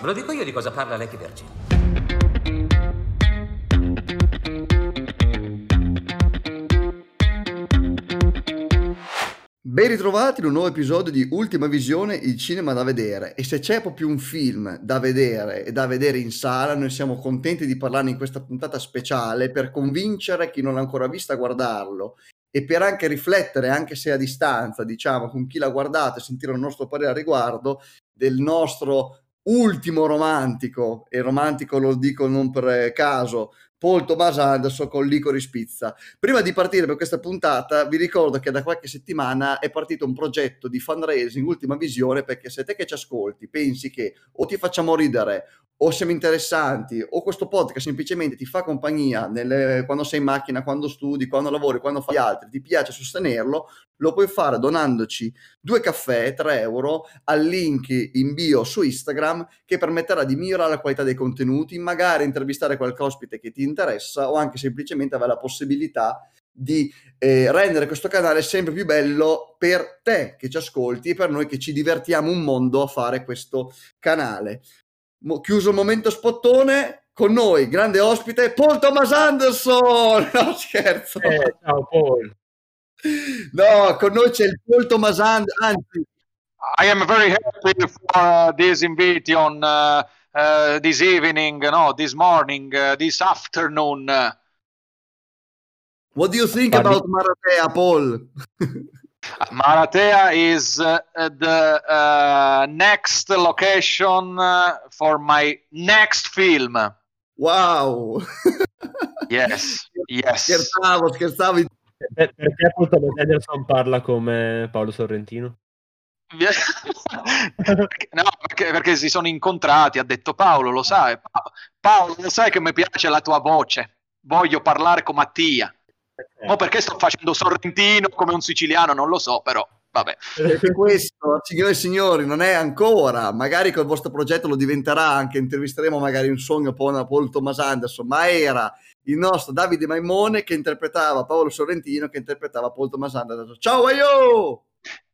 Ve lo dico io di cosa parla Lady Virgin. Ben ritrovati in un nuovo episodio di Ultima Visione, il cinema da vedere. E se c'è proprio un film da vedere e da vedere in sala, noi siamo contenti di parlarne in questa puntata speciale per convincere chi non l'ha ancora visto a guardarlo e per anche riflettere, anche se a distanza, diciamo, con chi l'ha guardato e sentire il nostro parere a riguardo del nostro ultimo romantico, e romantico lo dico non per caso, Paul Thomas Anderson con Licorice Pizza. Prima di partire per questa puntata, vi ricordo che da qualche settimana è partito un progetto di fundraising Ultima Visione, perché se te che ci ascolti pensi che o ti facciamo ridere o siamo interessanti o questo podcast semplicemente ti fa compagnia nelle, quando sei in macchina, quando studi, quando lavori, quando fai altri, ti piace sostenerlo, lo puoi fare donandoci due caffè, 3 euro, al link in bio su Instagram che permetterà di migliorare la qualità dei contenuti, magari intervistare qualche ospite che ti interessa o anche semplicemente avere la possibilità di eh, rendere questo canale sempre più bello per te che ci ascolti e per noi che ci divertiamo un mondo a fare questo canale. Mo- chiuso il momento spottone, con noi, grande ospite, Paul Thomas Anderson! No, scherzo! Eh, ciao Paul! No, con noi c'è il Paul Thomas Anderson, anzi... I am very happy for uh, this invitation uh, uh, this evening, no, this morning, uh, this afternoon. What do you think Parli. about Maratea, Paul? Maratea is uh, the uh, next location uh, for my next film. Wow! yes, yes. Scherzavo, scherzavo. Perché appunto Anderson parla come Paolo Sorrentino? no, perché, perché, si sono incontrati, ha detto Paolo, lo sai, Paolo, lo sai che mi piace la tua voce, voglio parlare con Mattia. O perché sto facendo sorrentino come un siciliano, non lo so, però vabbè. Perché questo, signore e signori, non è ancora, magari col vostro progetto lo diventerà, anche intervisteremo magari un sogno Paul, Paul Thomas Anderson, ma era il nostro Davide Maimone che interpretava Paolo Sorrentino, che interpretava Paul Thomas Anderson. Ciao Aio!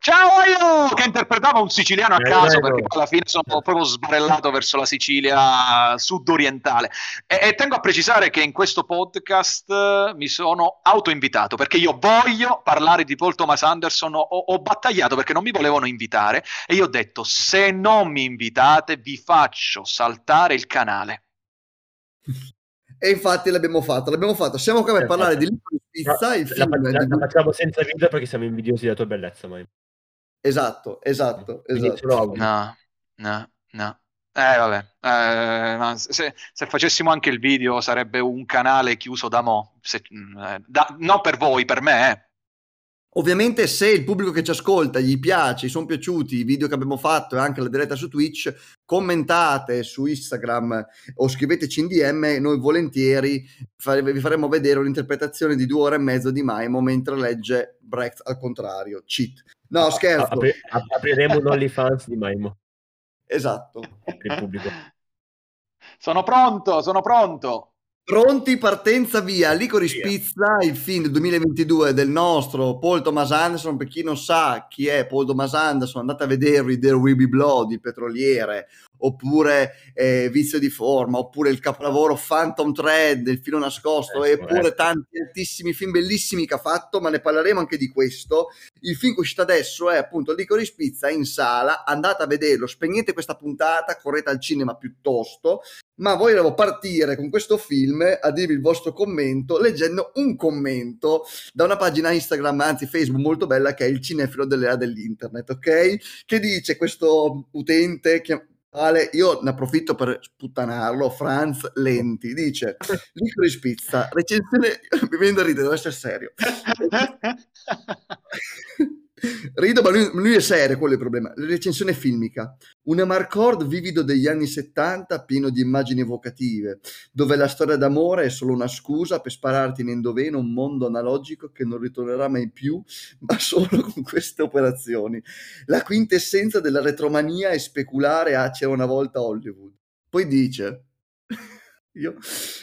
Ciao io che interpretava un siciliano a caso perché alla fine sono proprio sbarellato verso la Sicilia sudorientale. E, e tengo a precisare che in questo podcast eh, mi sono autoinvitato perché io voglio parlare di Paul Thomas Anderson ho, ho battagliato perché non mi volevano invitare e io ho detto se non mi invitate vi faccio saltare il canale e infatti l'abbiamo fatto l'abbiamo fatto siamo qua per esatto. parlare di Liquid Pizza il film la, la, la, facciamo senza video perché siamo invidiosi della tua bellezza mai Esatto, esatto, esatto. No, no, no. Eh vabbè, eh, se, se, facessimo anche il video sarebbe un canale chiuso da mo, se, eh, da, non per voi, per me. Ovviamente se il pubblico che ci ascolta gli piace, sono piaciuti i video che abbiamo fatto e anche la diretta su Twitch, commentate su Instagram o scriveteci in DM, noi volentieri fare, vi faremo vedere un'interpretazione di due ore e mezzo di Maimo mentre legge Brecht al contrario, cheat. No, scherzo. Apri- apriremo un OnlyFans di Maimo. Esatto. Il pubblico. Sono pronto, sono pronto. Pronti, partenza via. Licorice via. Pizza, il film del 2022 del nostro Paul Thomas Anderson. Per chi non sa chi è Paul Thomas Anderson, andate a vedervi There Will Be Blood, il petroliere, oppure eh, Vizio di forma, oppure il capolavoro Phantom Thread, il filo nascosto, eh, eppure eh. tanti altissimi film bellissimi che ha fatto, ma ne parleremo anche di questo. Il film che è uscito adesso è appunto Licorice Pizza in sala, andate a vederlo, spegnete questa puntata, correte al cinema piuttosto, ma volevo partire con questo film a dirvi il vostro commento leggendo un commento da una pagina Instagram, anzi Facebook molto bella che è il cinefilo dell'era dell'internet, ok? Che dice questo utente che Ale, io ne approfitto per sputtanarlo. Franz Lenti dice: Licorice Pizza, recensione. Mi viene da ridere, devo essere serio. Rido, ma lui, lui, è serio, quello è il problema. La recensione filmica. Un amarcord vivido degli anni 70, pieno di immagini evocative, dove la storia d'amore è solo una scusa per spararti in endoveno un mondo analogico che non ritornerà mai più, ma solo con queste operazioni. La quintessenza della retromania è speculare a c'era una volta Hollywood. Poi dice... Io.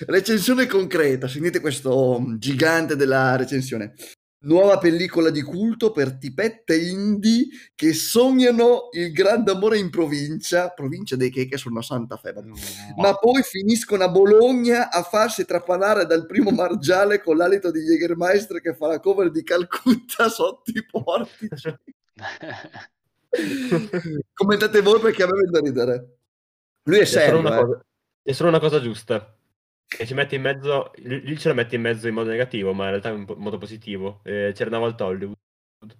Recensione concreta, sentite questo gigante della recensione. Nuova pellicola di culto per tipette indie che sognano il grande amore in provincia, provincia dei che sono a Santa Fe, Mm, ma poi finiscono a Bologna a farsi trapanare dal primo margiale con l'alito di Jägermeister che fa la cover di Calcutta sotto i portici. Commentate voi perché a me da ridere. Lui è solo serio, una eh. cosa, c'è solo una cosa giusta. E ci mette in mezzo, lui ce la mette in mezzo in modo negativo, ma in realtà in modo positivo. Eh, c'era una volta Hollywood.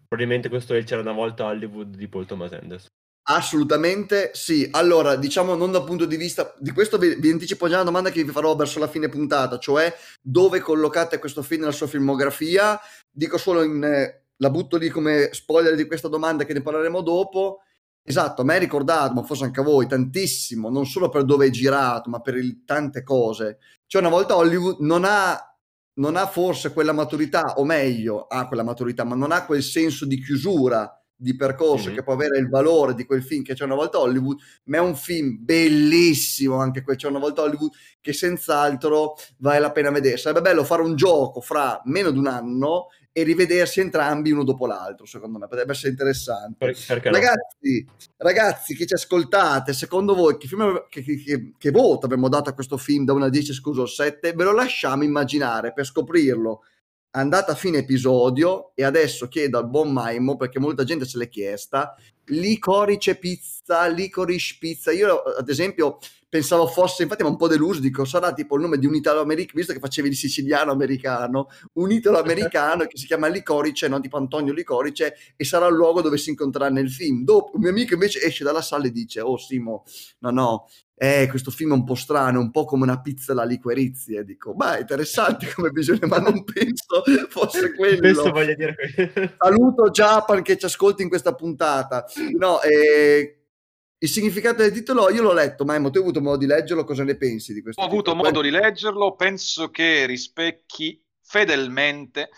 Probabilmente questo è il c'era una volta Hollywood di Paul Thomas Anderson. Assolutamente sì. Allora, diciamo non dal punto di vista di questo vi, vi anticipo già una domanda che vi farò verso la fine puntata, cioè dove collocate questo film nella sua filmografia? Dico solo in eh, la butto lì come spoiler di questa domanda che ne parleremo dopo. Esatto, a me ricordato, ma forse anche a voi, tantissimo, non solo per dove è girato, ma per il- tante cose. Cioè, una volta Hollywood non ha, non ha forse quella maturità, o meglio, ha quella maturità, ma non ha quel senso di chiusura di percorso Mhm. che può avere il valore di quel film che c'è una volta Hollywood, ma è un film bellissimo anche quel c'è una volta Hollywood che senz'altro vale la pena vedere. Sarebbe bello fare un gioco fra meno di un anno e rivedersi entrambi uno dopo l'altro, secondo me, potrebbe essere interessante. Per- perché no? Ragazzi, ragazzi che ci ascoltate, secondo voi che, film, che, che- che- voto avremmo dato a questo film da una 10 scusa 7? Ve lo lasciamo immaginare per scoprirlo. Andate a fine episodio e adesso chiedo al buon Maimo, perché molta gente se l'è chiesta, licorice pizza, licorice pizza. Io ad esempio pensavo fosse, infatti mi un po' deluso, dico sarà tipo il nome di un italo-americano, visto che facevi il siciliano-americano, un italo-americano che si chiama Licorice, no? tipo Antonio Licorice, e sarà il luogo dove si incontrerà nel film. Dopo, un mio amico invece esce dalla sala e dice, oh Simo, no no, eh, questo film è un po' strano, è un po' come una pizza alla liquorizi, e dico, beh, interessante come visione, ma non penso fosse quello. Questo voglio dire Saluto Japan che ci ascolti in questa puntata. No, eh, il significato del titolo io l'ho letto, tu hai avuto modo di leggerlo, cosa ne pensi di questo Ho avuto titolo? modo di leggerlo, penso che rispecchi fedelmente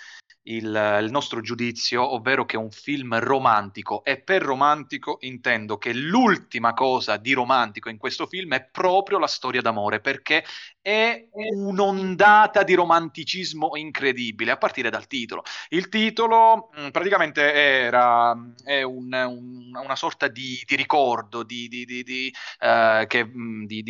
il, il nostro giudizio, ovvero che è un film romantico e per romantico intendo che l'ultima cosa di romantico in questo film è proprio la storia d'amore, perché è un'ondata di romanticismo incredibile, a partire dal titolo. Il titolo mh, praticamente era è un- un- una sorta di, di ricordo, di, di- di- eh, che, mh, di-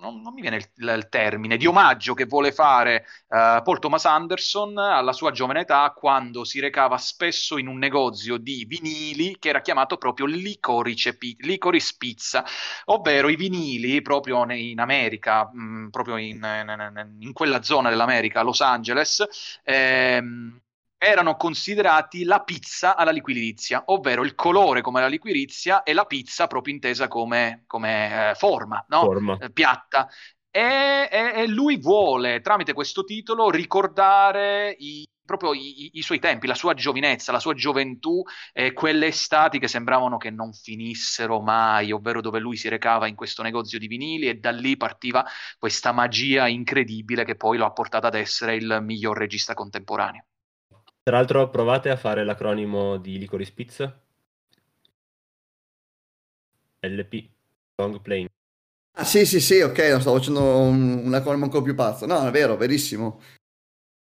non, non mi viene il, il termine, di omaggio che vuole fare eh, Paul Thomas Anderson alla sua giovane età quando si recava spesso in un negozio di vinili che era chiamato proprio Licorice, Licorice Pizza, ovvero i vinili proprio in America, mh, proprio in, in- in quella zona dell'America, Los Angeles, ehm, erano considerati la pizza alla liquirizia, ovvero il colore come la liquirizia e la pizza proprio intesa come, come, eh, forma, no? forma. eh, piatta. E, e- e lui vuole, tramite questo titolo, ricordare i, proprio i, i- suoi tempi, la sua giovinezza, la sua gioventù, e quelle estati che sembravano che non finissero mai, ovvero dove lui si recava in questo negozio di vinili e da lì partiva questa magia incredibile che poi lo ha portato ad essere il miglior regista contemporaneo. Tra l'altro provate a fare l'acronimo di Licorice Pizza. LP. Long Plane. Ah sì sì sì, ok, stavo facendo un, una cosa ancora più pazza. No, è vero, verissimo.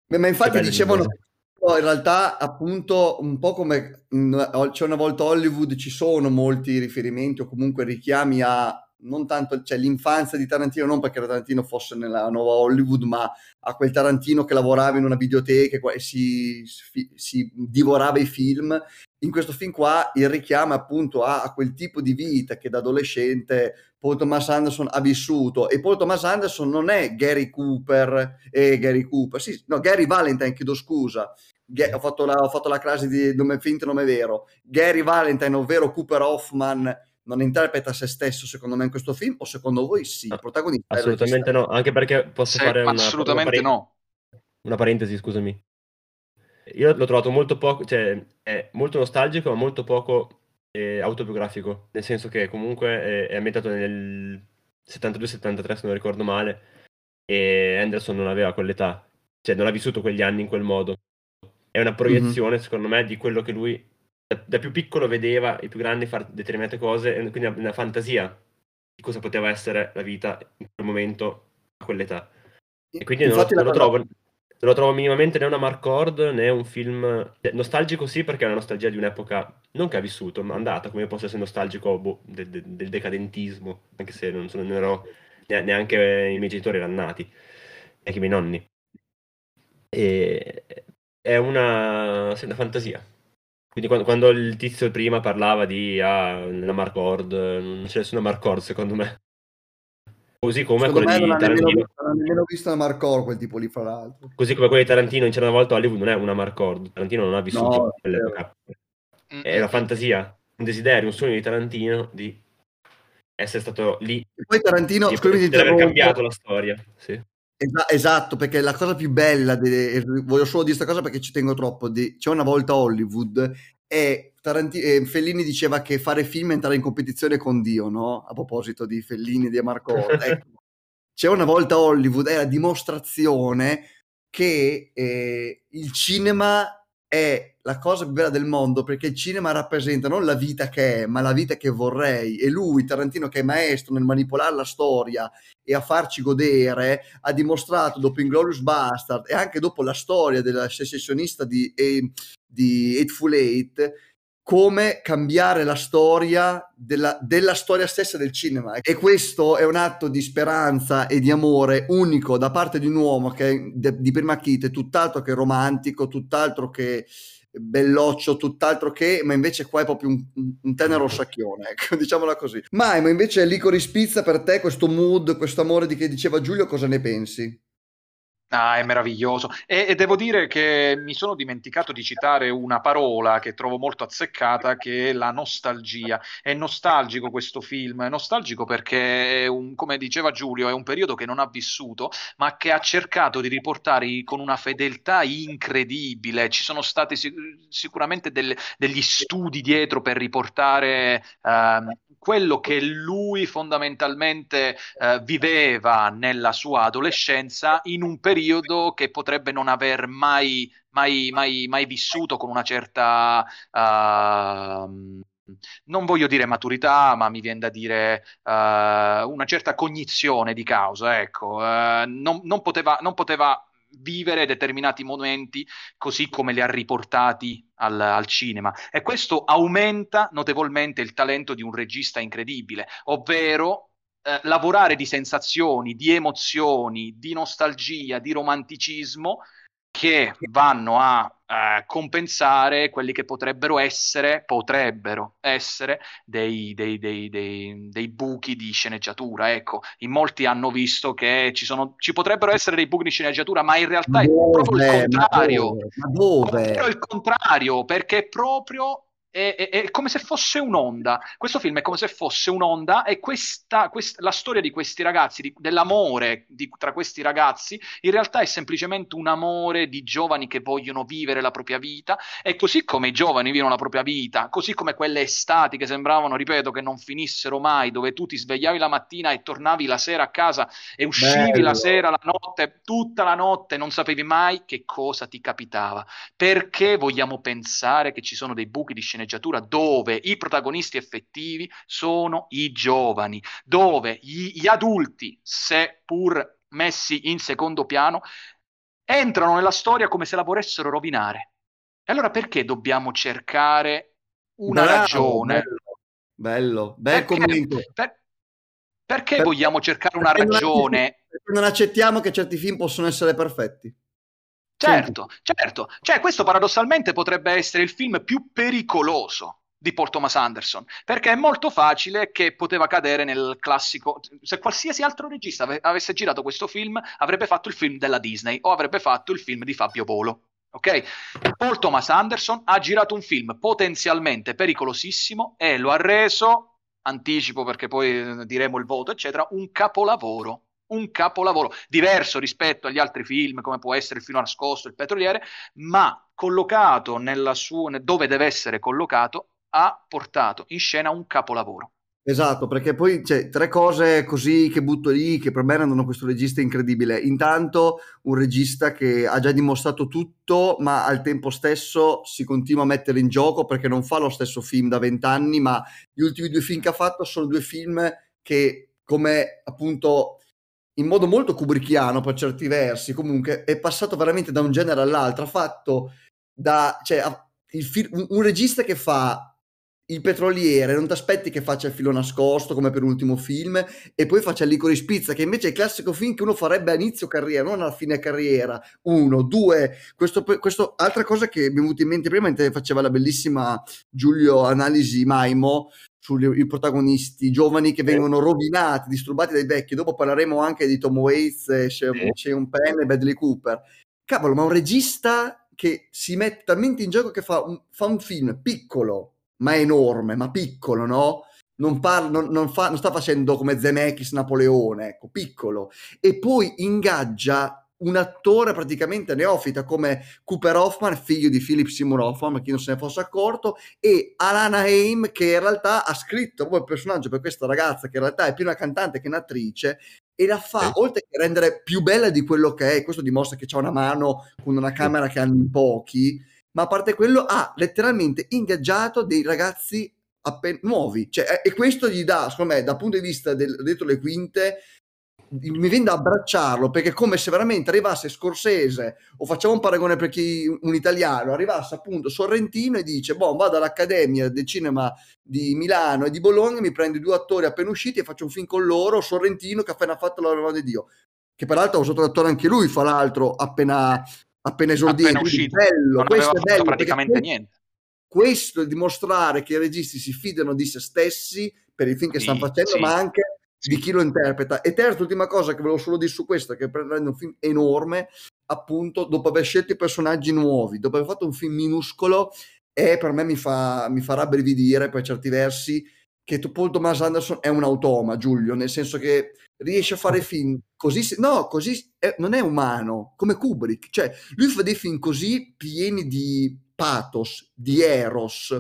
Ma infatti dicevano, in realtà appunto un po' come in- c'è una volta Hollywood ci sono molti riferimenti o comunque richiami a non tanto cioè, l'infanzia di Tarantino, non perché Tarantino fosse nella nuova Hollywood, ma a quel Tarantino che lavorava in una videoteca e si, si- divorava i film. In questo film qua il richiamo appunto a, a quel tipo di vita che da adolescente Paul Thomas Anderson ha vissuto e Paul Thomas Anderson non è Gary Cooper e Gary Cooper, sì, no, Gary Valentine, chiedo scusa. Ho, fatto la, ho fatto la crasi di nome finto nome vero. Gary Valentine, ovvero Cooper Hoffman, non interpreta se stesso, secondo me, in questo film, o secondo voi sì? Il protagonista Assolutamente no, anche perché posso Se- fare una, assolutamente una no. Una parentesi, scusami. Io l'ho trovato molto poco, cioè è molto nostalgico, ma molto poco eh, autobiografico, nel senso che comunque è, è ambientato nel 72-73, se non ricordo male, e Anderson non aveva quell'età, cioè non ha vissuto quegli anni in quel modo. È una proiezione, secondo me, di quello che lui da, da più piccolo vedeva i più grandi fare determinate cose, e quindi una fantasia di cosa poteva essere la vita in quel momento, a quell'età. E quindi non, Infatti non lo trovo, Non lo trovo minimamente né una Marcord né un film cioè, nostalgico sì perché è una nostalgia di un'epoca non che ha vissuto ma andata come posso essere nostalgico boh, del, del, del, decadentismo anche se non, sono, non ero neanche i miei genitori erano nati neanche i miei nonni e è una, sì, una fantasia quindi quando, quando, il tizio prima parlava di ah, la Marcord non c'è nessuna Marcord secondo me Così come Secondo quello di Tarantino. Non ho nemmeno visto una Marcor quel tipo lì, fra l'altro. Così come quello di Tarantino in c'era una volta Hollywood non è una Marcord. Tarantino non ha vissuto no, quell'epoca. È la fantasia, un desiderio, un sogno di Tarantino di essere stato lì. E poi Tarantino, scusami, di aver cambiato la storia. Sì. Esatto, perché la cosa più bella, de... voglio solo dire questa cosa perché ci tengo troppo, di... c'è una volta Hollywood e Tarantino, Fellini diceva che fare film è entrare in competizione con Dio, no? A proposito di Fellini e di Marco. ecco. C'è una volta Hollywood, è la dimostrazione che eh, il cinema è la cosa più bella del mondo perché il cinema rappresenta non la vita che è, ma la vita che vorrei. E lui, Tarantino, che è maestro nel manipolare la storia e a farci godere, ha dimostrato dopo Inglorious Bastard e anche dopo la storia della secessionista di, eh, di Eightful Eight come cambiare la storia della, della, storia stessa del cinema. E questo è un atto di speranza e di amore unico da parte di un uomo che di prima chite tutt'altro che romantico, tutt'altro che belloccio, tutt'altro che, ma invece qua è proprio un, un tenero sacchione, ecco, diciamola così. Ma invece Licorice Pizza per te, questo mood, questo amore di che diceva Giulio, cosa ne pensi? Ah, è meraviglioso. E, e, devo dire che mi sono dimenticato di citare una parola che trovo molto azzeccata, che è la nostalgia. È nostalgico questo film, è nostalgico perché, è un, come diceva Giulio, è un periodo che non ha vissuto, ma che ha cercato di riportare con una fedeltà incredibile. Ci sono stati sic- sicuramente del, degli studi dietro per riportare uh, quello che lui fondamentalmente uh, viveva nella sua adolescenza in un periodo che potrebbe non aver mai, mai, mai, mai vissuto con una certa... Uh, non voglio dire maturità, ma mi viene da dire uh, una certa cognizione di causa. Ecco, uh, non, non, poteva, non, poteva, vivere determinati momenti così come li ha riportati al, al, cinema. E questo aumenta notevolmente il talento di un regista incredibile, ovvero eh, lavorare di sensazioni, di emozioni, di nostalgia, di romanticismo che vanno a eh, compensare quelli che potrebbero essere, potrebbero essere dei, dei, dei, dei, buchi di sceneggiatura. Ecco, in molti hanno visto che ci, sono, ci potrebbero essere dei buchi di sceneggiatura, ma in realtà dove, è proprio il contrario. Ma dove? Ma dove? il contrario, perché proprio è, è, è, come se fosse un'onda. Questo film è come se fosse un'onda e questa, questa, la storia di questi ragazzi, di, dell'amore di, tra questi ragazzi, in realtà è semplicemente un amore di giovani che vogliono vivere la propria vita e così come i giovani vivono la propria vita, così come quelle estati che sembravano, ripeto, che non finissero mai, dove tu ti svegliavi la mattina e tornavi la sera a casa e uscivi Bello. la sera, la notte, tutta la notte, non sapevi mai che cosa ti capitava. Perché vogliamo pensare che ci sono dei buchi di sceneggiatura? Sceneggiatura dove i protagonisti effettivi sono i giovani, dove gli, gli adulti, seppur messi in secondo piano, entrano nella storia come se la volessero rovinare. E allora perché dobbiamo cercare una Bravo, ragione? Bello, bello, bel perché, commento. Per, perché per, vogliamo cercare una ragione? Perché non accettiamo che certi film possono essere perfetti. Certo, certo. Cioè, questo paradossalmente potrebbe essere il film più pericoloso di Paul Thomas Anderson, perché è molto facile che poteva cadere nel classico. Se qualsiasi altro regista ave- avesse girato questo film, avrebbe fatto il film della Disney o avrebbe fatto il film di Fabio Polo. Ok? Paul Thomas Anderson ha girato un film potenzialmente pericolosissimo e lo ha reso, anticipo perché poi diremo il voto, eccetera, un capolavoro un capolavoro, diverso rispetto agli altri film come può essere Il filo nascosto, Il petroliere, ma collocato nella sua, dove deve essere collocato, ha portato in scena un capolavoro. Esatto, perché poi c'è tre cose così che butto lì che per me rendono questo regista incredibile. Intanto un regista che ha già dimostrato tutto, ma al tempo stesso si continua a mettere in gioco perché non fa lo stesso film da vent'anni, ma gli ultimi due film che ha fatto sono due film che come appunto in modo molto kubrickiano per certi versi, comunque è passato veramente da un genere all'altro, ha fatto da, cioè, il fil- un, regista che fa il petroliere, non ti aspetti che faccia il filo nascosto come per l'ultimo film e poi faccia il licorice pizza, che invece è il classico film che uno farebbe a inizio carriera, non alla fine carriera. Uno, due, questo, questo altra cosa che mi è venuta in mente prima mentre faceva la bellissima Giulio analisi Maimo sui protagonisti giovani che vengono rovinati, disturbati dai vecchi. Dopo parleremo anche di Tom Waits, Sean Penn e Bradley Cooper. Cavolo, ma un regista che si mette talmente in gioco che fa un, fa un film piccolo, ma enorme, ma piccolo, no? Non, parla, non, non, fa, non sta facendo come Zemeckis Napoleone, ecco, piccolo. E poi ingaggia un attore praticamente neofita come Cooper Hoffman, figlio di Philip Seymour Hoffman, chi non se ne fosse accorto, e Alana Haim che in realtà ha scritto proprio il personaggio per questa ragazza che in realtà è più una cantante che un'attrice e la fa, sì. oltre che rendere più bella di quello che è, questo dimostra che c'ha una mano con una camera che hanno in pochi, ma a parte quello ha letteralmente ingaggiato dei ragazzi appena nuovi, cioè, e questo gli dà, secondo me, dal punto di vista del dietro le quinte, mi viene da abbracciarlo perché è come se veramente arrivasse Scorsese o facciamo un paragone per chi un italiano arrivasse appunto Sorrentino e dice boh vado all'Accademia del Cinema di Milano e di Bologna mi prendo due attori appena usciti e faccio un film con loro Sorrentino che appena fatto la roba di Dio. Che peraltro ha usato l'attore anche lui fra l'altro appena, appena esordito. Appena uscito. bello, non questo è bello praticamente niente. questo è dimostrare che i registi si fidano di se stessi per i film che sì, stanno facendo sì. ma anche di chi lo interpreta. E terza, ultima cosa che volevo solo dire su questo, che prende un film enorme, appunto, dopo aver scelto i personaggi nuovi, dopo aver fatto un film minuscolo, e per me mi, fa, mi farà brividire per certi versi che Paul Thomas Anderson è un automa, Giulio, nel senso che riesce a fare film così, no, così è, non è umano, come Kubrick, cioè lui fa dei film così pieni di pathos, di eros,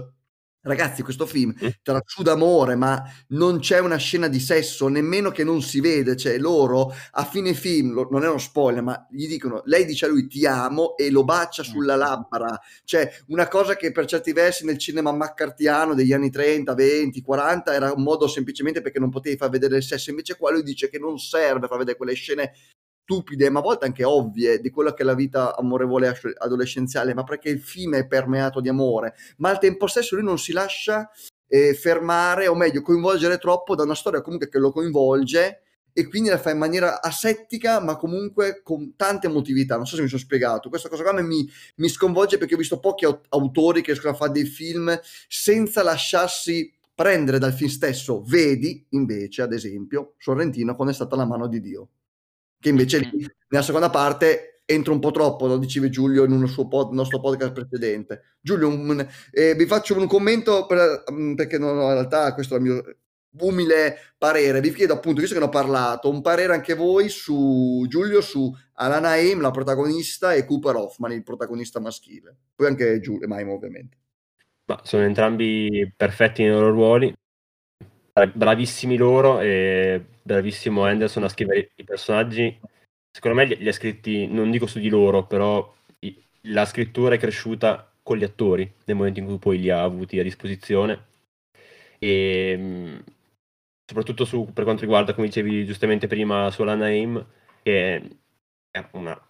Ragazzi, questo film tra su d'amore, ma non c'è una scena di sesso, nemmeno che non si vede. Cioè, loro a fine film, lo, non è uno spoiler, ma gli dicono: Lei dice a lui ti amo e lo bacia sulla labbra. Cioè, una cosa che per certi versi nel cinema maccartiano degli anni 30, 20, 40 era un modo semplicemente perché non potevi far vedere il sesso. Invece, qua lui dice che non serve far vedere quelle scene stupide, ma a volte anche ovvie, di quella che è la vita amorevole adolescenziale, ma perché il film è permeato di amore, ma al tempo stesso lui non si lascia eh, fermare, o meglio, coinvolgere troppo da una storia comunque che lo coinvolge e quindi la fa in maniera asettica, ma comunque con tante emotività. Non so se mi sono spiegato. Questa cosa qua mi, mi sconvolge perché ho visto pochi autori che riescono a fare dei film senza lasciarsi prendere dal film stesso. Vedi, invece, ad esempio, Sorrentino quando è stata la mano di Dio che invece lì, nella seconda parte entra un po' troppo, lo diceva Giulio in un suo pod, nostro podcast precedente. Giulio, un, eh, vi faccio un commento per, mm, perché non, in realtà questo è il mio umile parere. Vi chiedo appunto, visto che ne ho parlato, un parere anche voi su Giulio, su Alana Haim, la protagonista, e Cooper Hoffman, il protagonista maschile. Poi anche Giulio, Maimo ovviamente. Ma sono entrambi perfetti nei loro ruoli, bravissimi loro e bravissimo Anderson a scrivere i personaggi. Secondo me li ha scritti, non dico su di loro, però la scrittura è cresciuta con gli attori nel momento in cui poi li ha avuti a disposizione. E soprattutto su, per quanto riguarda, come dicevi giustamente prima, su Lana Aim, che è una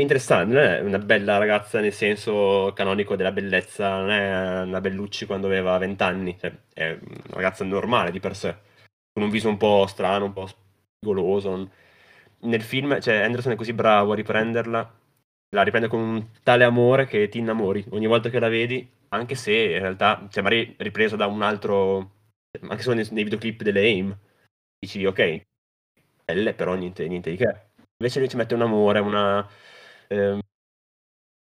interessante, non è una bella ragazza nel senso canonico della bellezza, non è una Bellucci quando aveva vent'anni, cioè, è una ragazza normale di per sé, con un viso un po' strano, un po' spigoloso. Nel film, cioè, Anderson è così bravo a riprenderla, la riprende con un tale amore che ti innamori ogni volta che la vedi, anche se in realtà, cioè, magari ripresa da un altro, anche solo nei, nei videoclip delle AIM, dici ok, belle, però niente, niente di che. Invece lui ci mette un amore, una eh,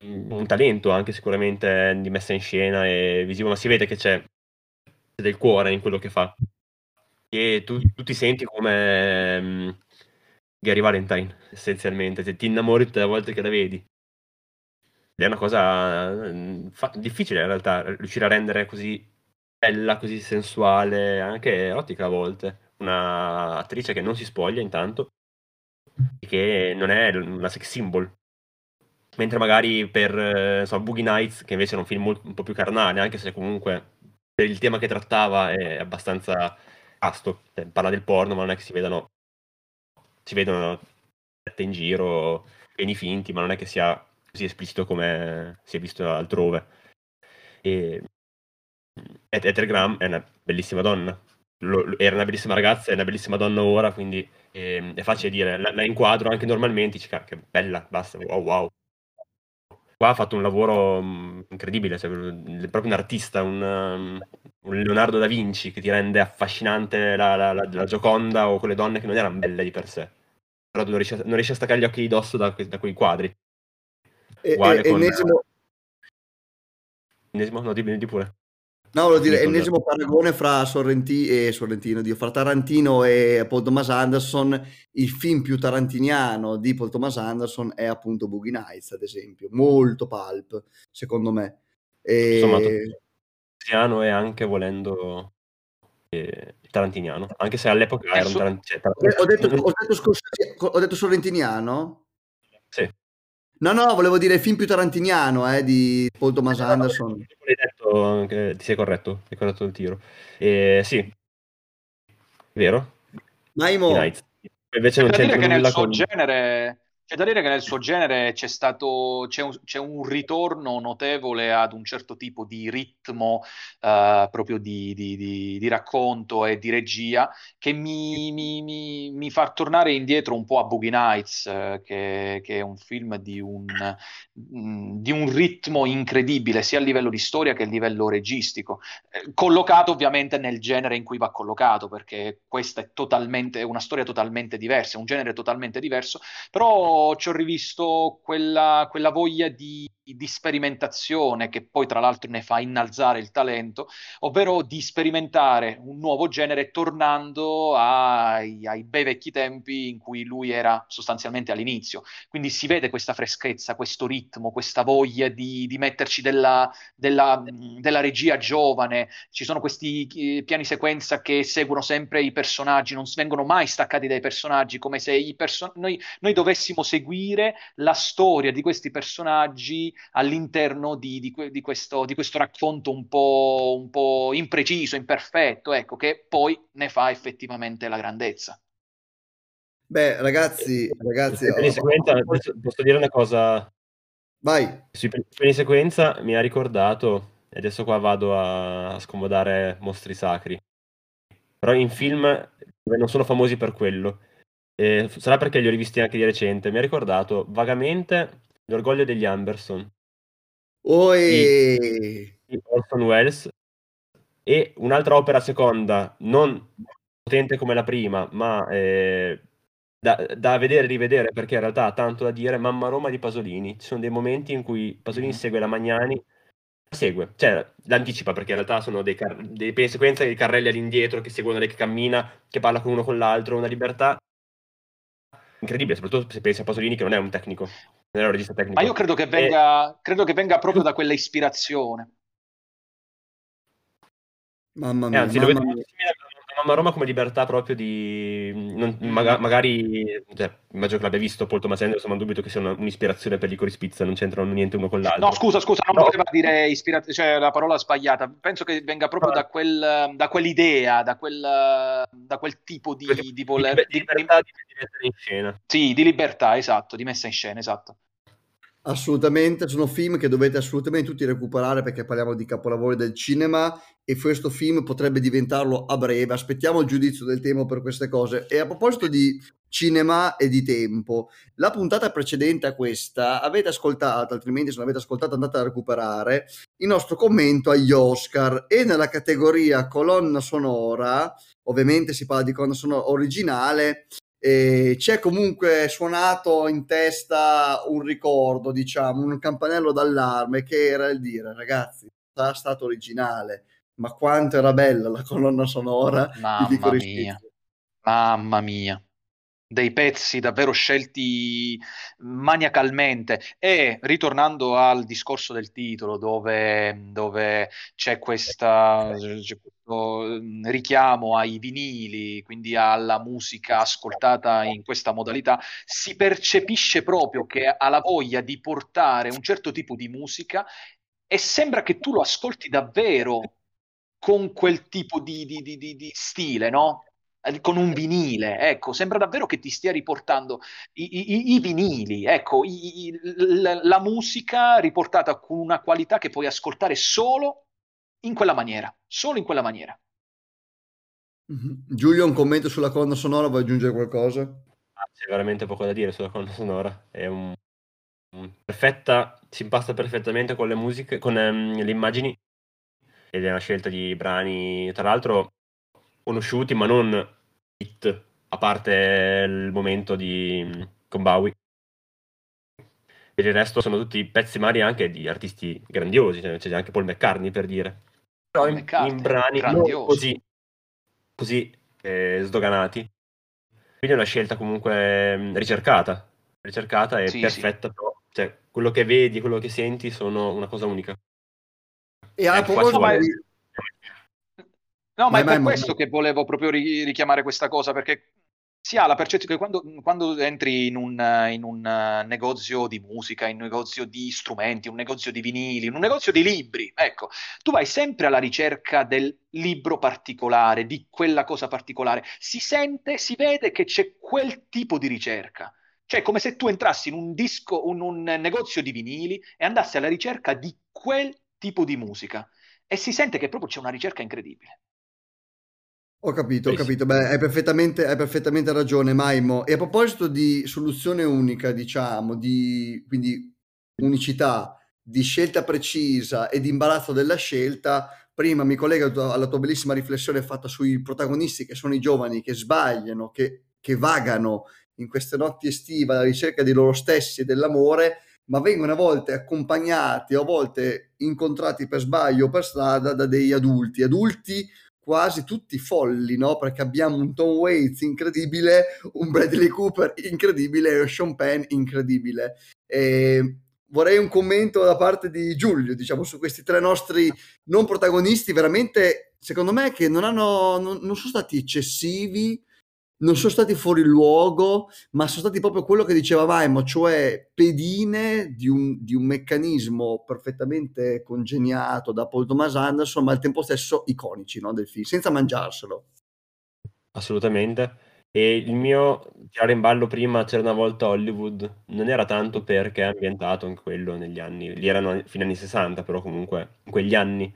un talento anche sicuramente di messa in scena e visivo, ma si vede che c'è del cuore in quello che fa. E tu, tu ti senti come um, Gary Valentine, essenzialmente, se ti innamori tutte le volte che la vedi. Ed è una cosa um, fa- difficile in realtà, riuscire a rendere così bella, così sensuale, anche erotica a volte. Una attrice che non si spoglia intanto, che non è una sex symbol, mentre magari per eh, so, Boogie Nights, che invece era un film molto, un po' più carnale, anche se comunque per il tema che trattava è abbastanza casto, cioè, parla del porno, ma non è che si vedano si vedono in giro, pieni finti, ma non è che sia così esplicito come si è visto altrove. E Ethel Graham è una bellissima donna, era una bellissima ragazza, è una bellissima donna ora, quindi eh, è facile dire, la, la, inquadro anche normalmente, dici, che bella, basta, wow, wow. Qua ha fatto un lavoro um, incredibile, cioè, è proprio un artista, un, um, un, Leonardo da Vinci che ti rende affascinante la, la, la, Gioconda o quelle donne che non erano belle di per sé. Però non riesci a, non riesci a staccare gli occhi di dosso da, da quei quadri. E, Uguale e, con... Ennesimo... Ennesimo? No, di, di pure. No, volevo dire, ennesimo paragone fra Sorrenti e Sorrentino, Dio, fra Tarantino e Paul Thomas Anderson, il film più tarantiniano di Paul Thomas Anderson è appunto Boogie Nights, ad esempio, molto pulp, secondo me. E... Insomma, tarantiniano e anche volendo eh, tarantiniano, anche se all'epoca era un tarantino. Cioè, ho, detto, ho, detto, ho detto sorrentiniano? Sì. No, no, volevo dire il film più tarantiniano eh, di Paul Thomas no, Anderson. Detto che ti sei corretto, hai corretto il tiro. Eh, sì, vero? Maimo. Invece non c'è nulla con... genere c'è da dire che nel suo genere c'è stato c'è un, c'è un, ritorno notevole ad un certo tipo di ritmo uh, proprio di, di, di, di, racconto e di regia che mi, mi, mi, mi, fa tornare indietro un po' a Boogie Nights, uh, che, che, è un film di un, mh, di un, ritmo incredibile sia a livello di storia che a livello registico, eh, collocato ovviamente nel genere in cui va collocato, perché questa è totalmente una storia totalmente diversa, un genere totalmente diverso, però ci ho rivisto quella, quella voglia di, di, sperimentazione che poi tra l'altro ne fa innalzare il talento, ovvero di sperimentare un nuovo genere tornando ai, ai bei vecchi tempi in cui lui era sostanzialmente all'inizio. Quindi si vede questa freschezza, questo ritmo, questa voglia di, di metterci della, della, della, regia giovane. Ci sono questi eh, piani sequenza che seguono sempre i personaggi, non vengono mai staccati dai personaggi, come se perso- noi, noi dovessimo seguire la storia di questi personaggi all'interno di, di, di, questo, di questo, racconto un po', un po' impreciso, imperfetto, ecco, che poi ne fa effettivamente la grandezza. Beh, ragazzi, ragazzi oh, sequenza, posso dire una cosa? Vai. Sui piani sequenza mi ha ricordato, e adesso qua vado a, a scomodare mostri sacri, però in film non sono famosi per quello eh, sarà perché li ho rivisti anche di recente. Mi ha ricordato vagamente l'orgoglio degli Amberson. Di, di Orson Welles. E un'altra opera seconda, non potente come la prima, ma eh, da, da, vedere e rivedere perché in realtà ha tanto da dire. Mamma Roma di Pasolini. Ci sono dei momenti in cui Pasolini mm. segue la Magnani segue, cioè l'anticipa perché in realtà sono dei, car- dei sequenze di carrelli all'indietro che seguono lei che cammina, che parla con uno con l'altro, una libertà incredibile, soprattutto se pensi a Pasolini che non è un tecnico, non è un regista tecnico. Ma io credo che venga, e... credo che venga proprio da quella ispirazione. Mamma mia, anzi, mamma lo vedo simile a Roma come libertà proprio di... Non, maga, magari, cioè, immagino che l'abbia visto Paul Thomas Anderson, ma dubito che sia una, un'ispirazione per Licorice Pizza, non c'entrano niente uno con l'altro. No, scusa, scusa, non no. poteva dire ispirazione, cioè la parola sbagliata. Penso che venga proprio da, quel, da quell'idea, da quel, da quel tipo di, di voler... Di libertà di, di mettere in scena. Sì, di libertà, esatto, di messa in scena, esatto. Assolutamente, sono film che dovete assolutamente tutti recuperare perché parliamo di capolavori del cinema e questo film potrebbe diventarlo a breve. Aspettiamo il giudizio del tempo per queste cose. E a proposito di cinema e di tempo, la puntata precedente a questa avete ascoltato, altrimenti se non avete ascoltato andate a recuperare, il nostro commento agli Oscar e nella categoria colonna sonora, ovviamente si parla di colonna sonora originale, e c'è comunque suonato in testa un ricordo, diciamo, un campanello d'allarme che era il dire, ragazzi, sarà stato originale, ma quanto era bella la colonna sonora Mamma di mia. Mamma mia. Dei pezzi davvero scelti maniacalmente. E ritornando al discorso del titolo dove, dove c'è, questa, c'è questo mm, richiamo ai vinili quindi alla musica ascoltata in questa modalità si percepisce proprio che ha la voglia di portare un certo tipo di musica e sembra che tu lo ascolti davvero con quel tipo di, di, di, di stile no? con un vinile, ecco, sembra davvero che ti stia riportando i, i, i vinili, ecco, i, la, la, musica riportata con una qualità che puoi ascoltare solo in quella maniera, solo in quella maniera. Mm-hmm. Giulio, un commento sulla colonna sonora, vuoi aggiungere qualcosa? Ah, c'è veramente poco da dire sulla colonna sonora, è un, un perfetta, si impasta perfettamente con le musiche, con um, le immagini ed è una scelta di brani, tra l'altro conosciuti ma non hit, a parte il momento di con Bowie. Per il resto sono tutti pezzi mari anche di artisti grandiosi, cioè, c'è anche Paul McCartney per dire. Però in, in brani così, così eh, sdoganati. Quindi è una scelta comunque mm, ricercata, ricercata e sì, perfetta, sì. però cioè, quello che vedi, quello che senti sono una cosa unica. E a proposito. No, ma, ma è per ma, questo ma... che volevo proprio richiamare questa cosa, perché si ha la percezione che quando, quando entri in un, in un, negozio di musica, in un negozio di strumenti, un negozio di vinili, in un negozio di libri, ecco, tu vai sempre alla ricerca del libro particolare, di quella cosa particolare. Si sente, si vede che c'è quel tipo di ricerca. Cioè, come se tu entrassi in un disco, in un negozio di vinili e andassi alla ricerca di quel tipo di musica. E si sente che proprio c'è una ricerca incredibile. Ho capito, ho capito. Beh, hai perfettamente, hai perfettamente ragione, Maimo. E a proposito di soluzione unica, diciamo, di quindi unicità, di scelta precisa e di imbarazzo della scelta, prima mi collego alla tua bellissima riflessione fatta sui protagonisti che sono i giovani che sbagliano, che, che vagano in queste notti estive alla ricerca di loro stessi e dell'amore, ma vengono a volte accompagnati, a volte incontrati per sbaglio per strada da degli adulti, adulti quasi tutti folli, no? Perché abbiamo un Tom Waits incredibile, un Bradley Cooper incredibile e un Sean Penn incredibile. E vorrei un commento da parte di Giulio, diciamo, su questi tre nostri non protagonisti, veramente, secondo me, che non, hanno, non, non sono stati eccessivi, non sono stati fuori luogo, ma sono stati proprio quello che dicevamo, cioè pedine di un, di un, meccanismo perfettamente congegnato da Paul Thomas Anderson, ma al tempo stesso iconici no, del film, senza mangiarselo. Assolutamente. E il mio tirare in ballo prima c'era una volta Hollywood, non era tanto perché è ambientato in quello negli anni, lì erano fine anni 60, però comunque in quegli anni,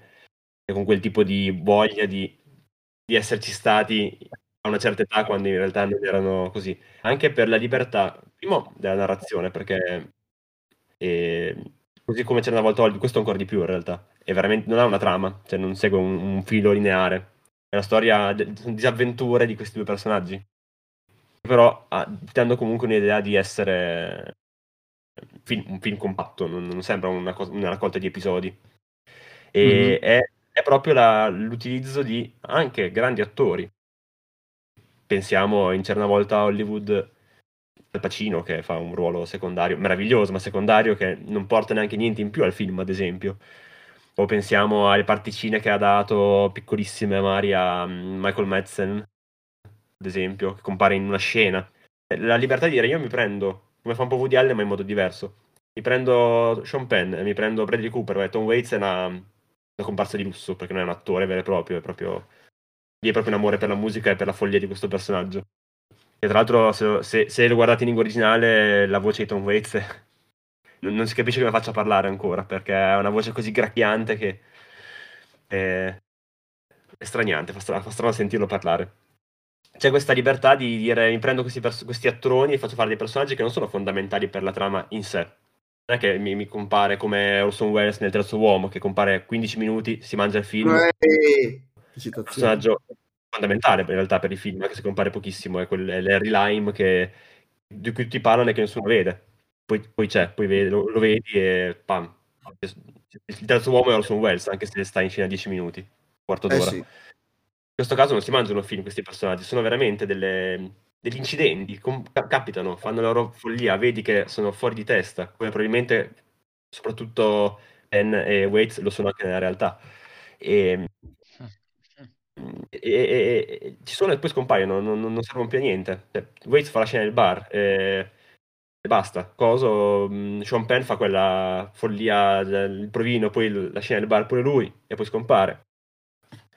e con quel tipo di voglia di, di esserci stati a una certa età quando in realtà non erano così. Anche per la libertà, primo della narrazione, perché eh, così come c'era una volta Hollywood, questo ancora di più in realtà, è veramente, non ha una trama, cioè non segue un, un filo lineare. È una storia di disavventure di questi due personaggi. Però ah, dando comunque un'idea di essere un film, un film compatto, non, non sembra una, cosa, una, raccolta di episodi. E mm-hmm. è, è, proprio la, l'utilizzo di anche grandi attori pensiamo in c'era una volta a Hollywood Al Pacino che fa un ruolo secondario, meraviglioso, ma secondario che non porta neanche niente in più al film, ad esempio. O pensiamo alle particine che ha dato piccolissime Mari a mm, Michael Madsen, ad esempio, che compare in una scena. La libertà di dire io mi prendo, come fa un po' Woody Allen, ma in modo diverso. Mi prendo Sean Penn, mi prendo Bradley Cooper, Tom Waits è una, una comparsa di lusso, perché non è un attore vero e proprio, è proprio lì è proprio un amore per la musica e per la follia di questo personaggio. E tra l'altro, se, se, se lo guardate in lingua originale, la voce di Tom Waits non, non, si capisce come faccia a parlare ancora, perché ha una voce così gracchiante che è, è straniante, fa strano, fa strano sentirlo parlare. C'è questa libertà di dire mi prendo questi, pers- questi attoroni e faccio fare dei personaggi che non sono fondamentali per la trama in sé. Non è che mi, mi compare come Orson Welles nel terzo uomo, che compare 15 minuti, si mangia il film. Ehi personaggio fondamentale in realtà per i film, anche se compare pochissimo, è, quel, è Larry Lime che, di cui ti parlano e che nessuno vede. Poi, poi c'è, poi vede, lo, lo, vedi e pam. Il terzo uomo è Orson Welles, anche se sta in scena 10 minuti, quarto d'ora. Eh sì. In questo caso non si mangiano film questi personaggi, sono veramente delle, degli incidenti, com- capitano, fanno la loro follia, vedi che sono fuori di testa, come probabilmente soprattutto Penn e Waits lo sono anche nella realtà. E e, e, e, ci sono e poi scompaiono, non, non, servono più a niente. Cioè, Waits fa la scena del bar e, e basta. Coso, um, Sean Penn fa quella follia del provino, poi la scena del bar pure lui e poi scompare.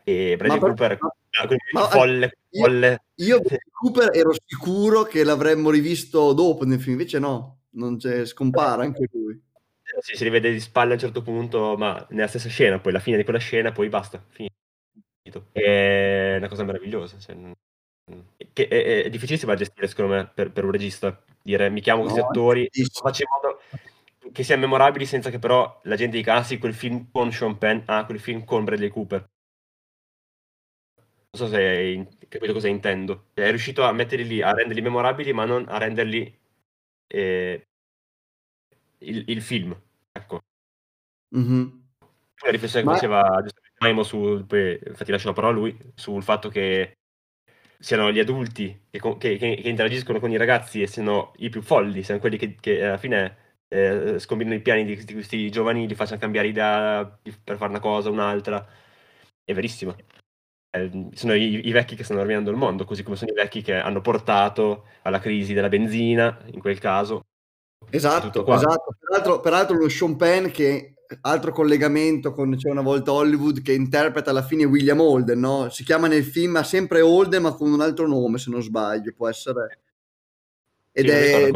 E Bradley per... Cooper Ah, quindi Ma- folle, io- folle. Io Cooper ero sicuro che l'avremmo rivisto dopo nel film, invece no, non c'è, scompare anche lui. Eh, Sì, si rivede di spalle a un certo punto, ma nella stessa scena, poi la fine di quella scena, poi basta, finito. È una cosa meravigliosa. cioè, che è, è difficilissimo da gestire, secondo me, per, per un regista. Dire mi chiamo questi No, attori, faccio in modo che siano memorabili senza che però la gente dica ah sì, quel film con Sean Penn, ah, quel film con Bradley Cooper. Non so se hai capito cosa intendo. Cioè, È riuscito a metterli lì, a renderli memorabili, ma non a renderli eh, il, il film. Ecco. Mhm. La riflessione che Ma- faceva giustamente Maimo su, poi, infatti lascio la parola a lui, sul fatto che siano gli adulti che, che- che- che interagiscono con i ragazzi e siano i più folli, siano quelli che, che alla fine eh, scombinano i piani di, di questi giovani, li facciano cambiare idea per fare una cosa o un'altra. È verissimo. Eh, sono i, i vecchi che stanno rovinando il mondo, così come sono i vecchi che hanno portato alla crisi della benzina, in quel caso. Esatto, esatto. Peraltro, peraltro lo Sean Penn che altro collegamento con C'è una volta Hollywood che interpreta alla fine William Holden, no? Si chiama nel film sempre Holden ma con un altro nome se non sbaglio, può essere. Ed, Sì, è,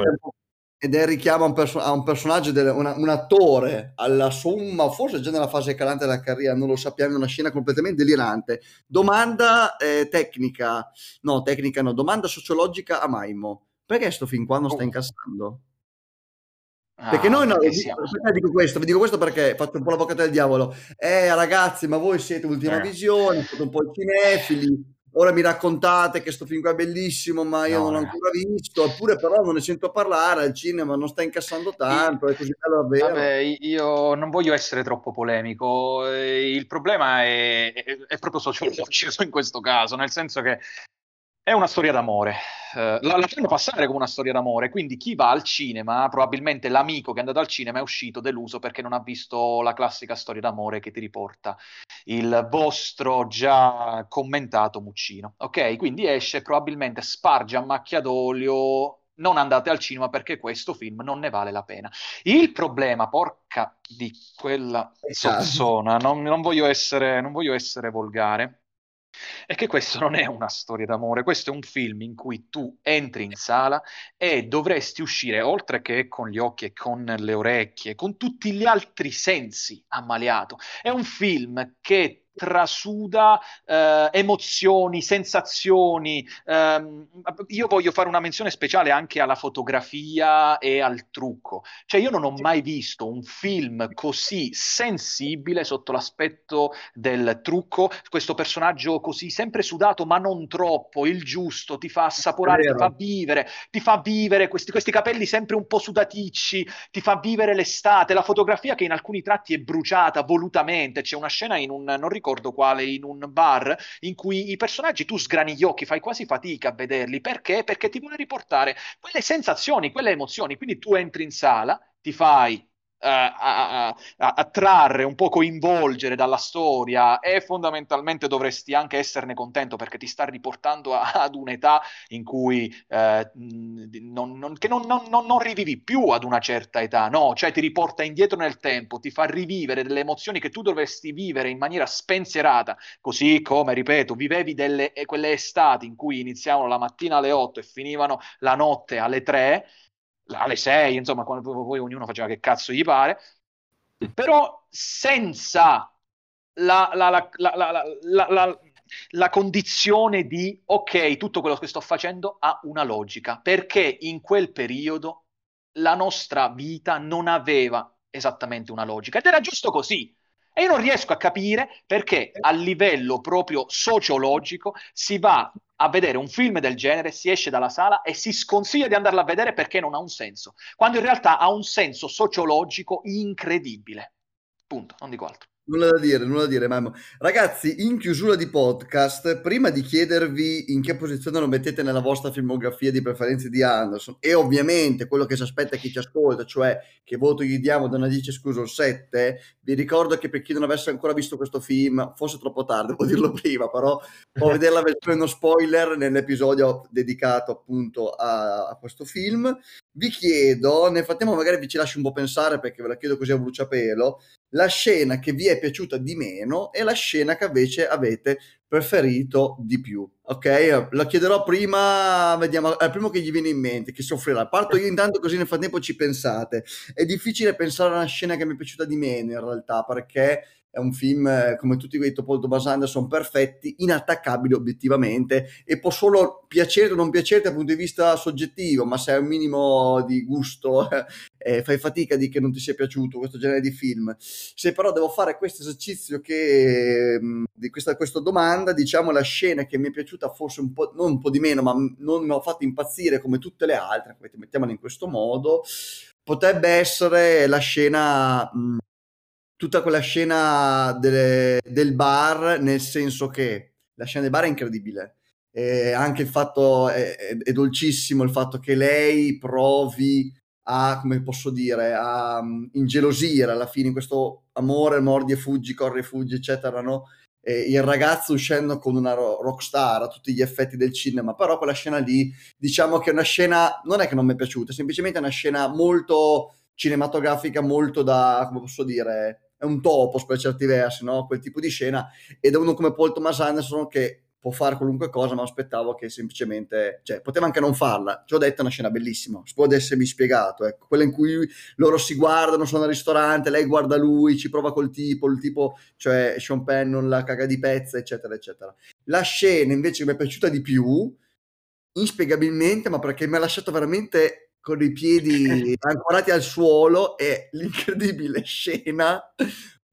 ed è il richiamo a un, perso- a un personaggio, del- una- un attore alla somma, forse già nella fase calante della carriera, non lo sappiamo, è una scena completamente delirante. Domanda eh, tecnica, no, tecnica no, domanda sociologica a Maimo. Perché sto film qua non sta Oh. incassando? Perché Ah, noi no, perché vi- siamo- perché dico questo, vi dico questo perché faccio un po' l'avvocato del diavolo. Eh ragazzi, ma voi siete ultima Eh. visione, siete un po' i cinefili, ora mi raccontate che sto film qua è bellissimo, ma io No, non l'ho eh. ancora visto, eppure però non ne sento parlare, al cinema non sta incassando tanto, è così bello davvero. Vabbè, io non voglio essere troppo polemico. eh, Il problema è, è- è proprio sociologico in questo caso, nel senso che è una storia d'amore. Eh, la, la fanno passare come una storia d'amore, quindi chi va al cinema, probabilmente l'amico che è andato al cinema è uscito deluso perché non ha visto la classica storia d'amore che ti riporta il vostro già commentato Muccino. Ok? Quindi esce, probabilmente sparge a macchia d'olio. Non andate al cinema perché questo film non ne vale la pena. Il problema, porca di quella Esatto. zozzona, non, non voglio essere, non voglio essere volgare, è che questo non è una storia d'amore, questo è un film in cui tu entri in sala e dovresti uscire, oltre che con gli occhi e con le orecchie, con tutti gli altri sensi ammaliato. È un film che trasuda eh, emozioni, sensazioni. ehm, io voglio fare una menzione speciale anche alla fotografia e al trucco. Cioè, io non ho mai visto un film così sensibile sotto l'aspetto del trucco, questo personaggio così sempre sudato, ma non troppo, il giusto, ti fa assaporare, ti fa vivere, ti fa vivere questi, questi capelli sempre un po' sudaticci, ti fa vivere l'estate, la fotografia che in alcuni tratti è bruciata volutamente, c'è una scena in un, non ricordo quale, in un bar in cui i personaggi tu sgrani gli occhi, fai quasi fatica a vederli, perché? Perché ti vuole riportare quelle sensazioni, quelle emozioni, quindi tu entri in sala, ti fai a, a- a- attrarre, un po' coinvolgere dalla storia e fondamentalmente dovresti anche esserne contento perché ti sta riportando a- ad un'età in cui eh, non, non- che non- non rivivi più ad una certa età, no, cioè ti riporta indietro nel tempo, ti fa rivivere delle emozioni che tu dovresti vivere in maniera spensierata, così come, ripeto, vivevi delle, eh, quelle estati in cui iniziavano la mattina alle 8 e finivano la notte alle 3 alle 6, insomma, quando poi ognuno faceva che cazzo gli pare, però senza la, la- la- la- condizione di ok, tutto quello che sto facendo ha una logica, perché in quel periodo la nostra vita non aveva esattamente una logica. Ed era giusto così. E io non riesco a capire perché a livello proprio sociologico si va a vedere un film del genere, si esce dalla sala e si sconsiglia di andarla a vedere perché non ha un senso, quando in realtà ha un senso sociologico incredibile. Punto, non dico altro. Nulla da dire, nulla da dire, Mammo. Ragazzi, in chiusura di podcast, prima di chiedervi in che posizione lo mettete nella vostra filmografia di preferenze di Anderson, e ovviamente quello che si aspetta chi ci ascolta, cioè che voto gli diamo da una 10 scuso 7, vi ricordo che per chi non avesse ancora visto questo film, forse troppo tardi, devo dirlo prima, però può vedere la versione no spoiler nell'episodio dedicato appunto a, a questo film. Vi chiedo, nel frattempo magari vi ci lascio un po' pensare perché ve la chiedo così a bruciapelo, la scena che vi è è piaciuta di meno e la scena che invece avete preferito di più. Ok, la chiederò prima, vediamo, il primo che gli viene in mente, che soffrirà. Parto io intanto così nel frattempo ci pensate. È difficile pensare a una scena che mi è piaciuta di meno in realtà, perché è un film eh, come tutti quei Paul Thomas Anderson perfetti, inattaccabili obiettivamente e può solo piacere o non piacere dal punto di vista soggettivo, ma se hai un minimo di gusto eh, fai fatica di che non ti sia piaciuto questo genere di film. Se però devo fare questo esercizio che, mm, di questa, questa domanda, diciamo la scena che mi è piaciuta forse un po', non un po' di meno, ma non mi ha fatto impazzire come tutte le altre, mettiamola in questo modo, potrebbe essere la scena... Mh, mm, tutta quella scena delle, del bar, nel senso che la scena del bar è incredibile. E anche il fatto è, è, è, dolcissimo il fatto che lei provi a, come posso dire, a um, ingelosire alla fine questo amore, mordi e fuggi, corri e fuggi, eccetera, no? E il ragazzo uscendo con una rockstar a tutti gli effetti del cinema, però quella scena lì, diciamo che è una scena, non è che non mi è piaciuta, semplicemente è una scena molto cinematografica, molto da, come posso dire, è un topos per certi versi, no? quel tipo di scena, ed è uno come Paul Thomas Anderson che può fare qualunque cosa, ma aspettavo che semplicemente, cioè, poteva anche non farla. Ci ho detto, è una scena bellissima, si può essermi spiegato, ecco, quella in cui loro si guardano, sono al ristorante, lei guarda lui, ci prova col tipo, il tipo, cioè Sean Penn non la caga di pezza, eccetera, eccetera. La scena invece che mi è piaciuta di più, inspiegabilmente, ma perché mi ha lasciato veramente con i piedi ancorati al suolo e l'incredibile scena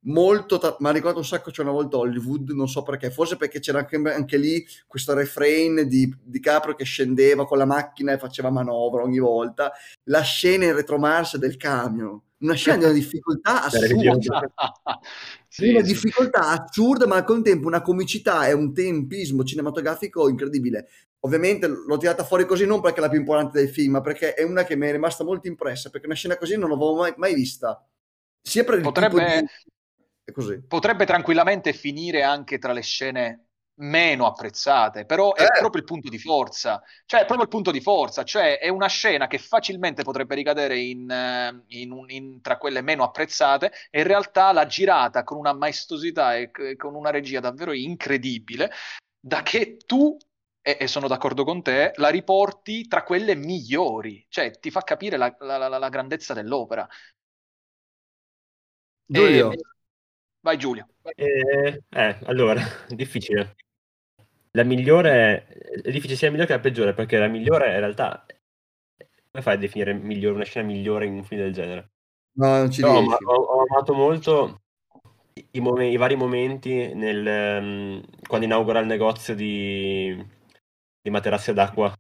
molto ta- mi ha ricordato un sacco c'è una volta Hollywood non so perché forse perché c'era anche, anche lì questo refrain di, di Caprio che scendeva con la macchina e faceva manovra ogni volta. La scena in retromarcia del camion una scena di una difficoltà assurda. sì, una sì. difficoltà assurda ma al contempo una comicità e un tempismo cinematografico incredibile ovviamente l'ho tirata fuori così non perché è la più importante del film ma perché è una che mi è rimasta molto impressa perché una scena così non l'avevo mai, mai vista. Sia per il potrebbe, di... potrebbe tranquillamente finire anche tra le scene meno apprezzate, però è eh. proprio il punto di forza, cioè è proprio il punto di forza, cioè è una scena che facilmente potrebbe ricadere in, eh, in, in, tra quelle meno apprezzate e in realtà l'ha girata con una maestosità e con una regia davvero incredibile, da che tu e, e, sono d'accordo con te, la riporti tra quelle migliori, cioè ti fa capire la, la, la, la grandezza dell'opera. Giulio. E... Vai Giulio. Eh, eh, allora, difficile la migliore è difficile sia la migliore che la peggiore, perché la migliore in realtà come fai a definire migliore, una scena migliore in un film del genere? No, non ci no, ma ho, ho, amato molto i, mom- i vari momenti nel, um, quando inaugura il negozio di, di materassi d'acqua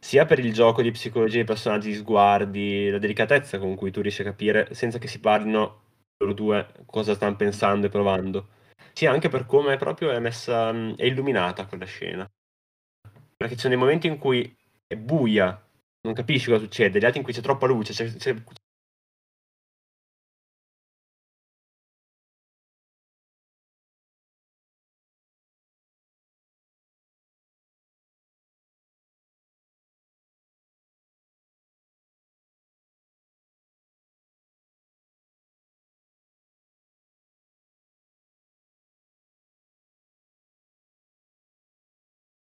sia per il gioco di psicologia dei personaggi, sguardi, la delicatezza con cui tu riesci a capire senza che si parlino loro due cosa stanno pensando e provando sì, anche per come proprio è messa, è illuminata quella scena. Perché ci sono dei momenti in cui è buia, non capisci cosa succede, gli altri in cui c'è troppa luce, c'è, c'è,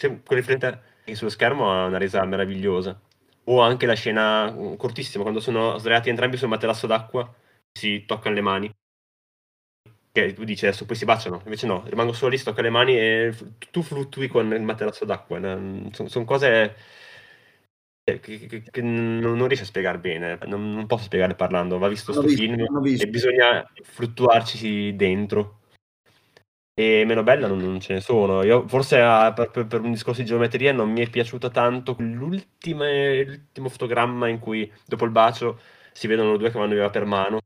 quello di frente sullo schermo ha una resa meravigliosa. O anche la scena mm, cortissima, quando sono sdraiati entrambi sul materasso d'acqua, si toccano le mani. Che tu dici adesso poi si baciano, invece no, rimango solo lì, si toccano le mani e tu fluttui con il materasso d'acqua. Sono son cose che, che, che, non, riesco a spiegare bene, non, non posso spiegare parlando, va visto questo film e bisogna fluttuarci dentro e meno bella non, non ce ne sono. Io forse ah, per, per, per, un discorso di geometria non mi è piaciuta tanto l'ultimo fotogramma in cui dopo il bacio si vedono due che vanno via per mano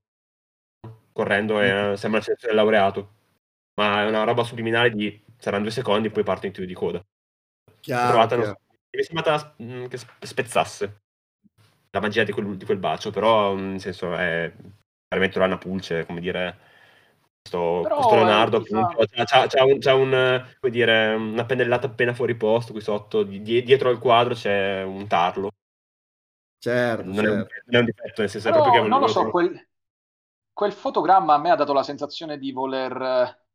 correndo e mm. sembra essere laureato. Ma è una roba subliminale di saranno due secondi e poi parte in tiro di coda. Chiaro, Trovata, chiaro. mi è sembrata mm, che spezzasse la magia di quel, di quel bacio, però nel senso è veramente una pulce, come dire questo, questo Leonardo appunto, c'ha, c'ha, un, c'ha un, dire, una pennellata appena fuori posto qui sotto, di, dietro al quadro c'è un tarlo. Certo, non, certo. È, un, certo. non, È, un, difetto, nel senso Però, proprio che non lo so, quel, quel fotogramma a me ha dato la sensazione di voler eh,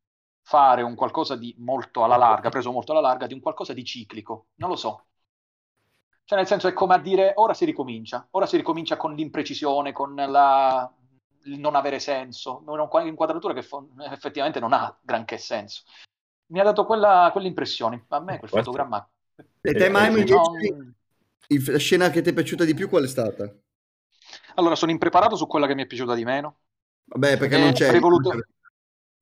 fare un qualcosa di molto alla larga, preso molto alla larga, di un qualcosa di ciclico. Non lo so. Cioè, nel senso, è come a dire, ora si ricomincia, ora si ricomincia con l'imprecisione, con la... il non avere senso, un'inquadratura che effettivamente non ha granché senso. Mi ha dato quella, quell'impressione. A me quel fotogramma... E te, mai non... la scena che ti è piaciuta di più qual è stata? Allora, sono impreparato su quella che mi è piaciuta di meno. Vabbè, perché non c'è... Voluto...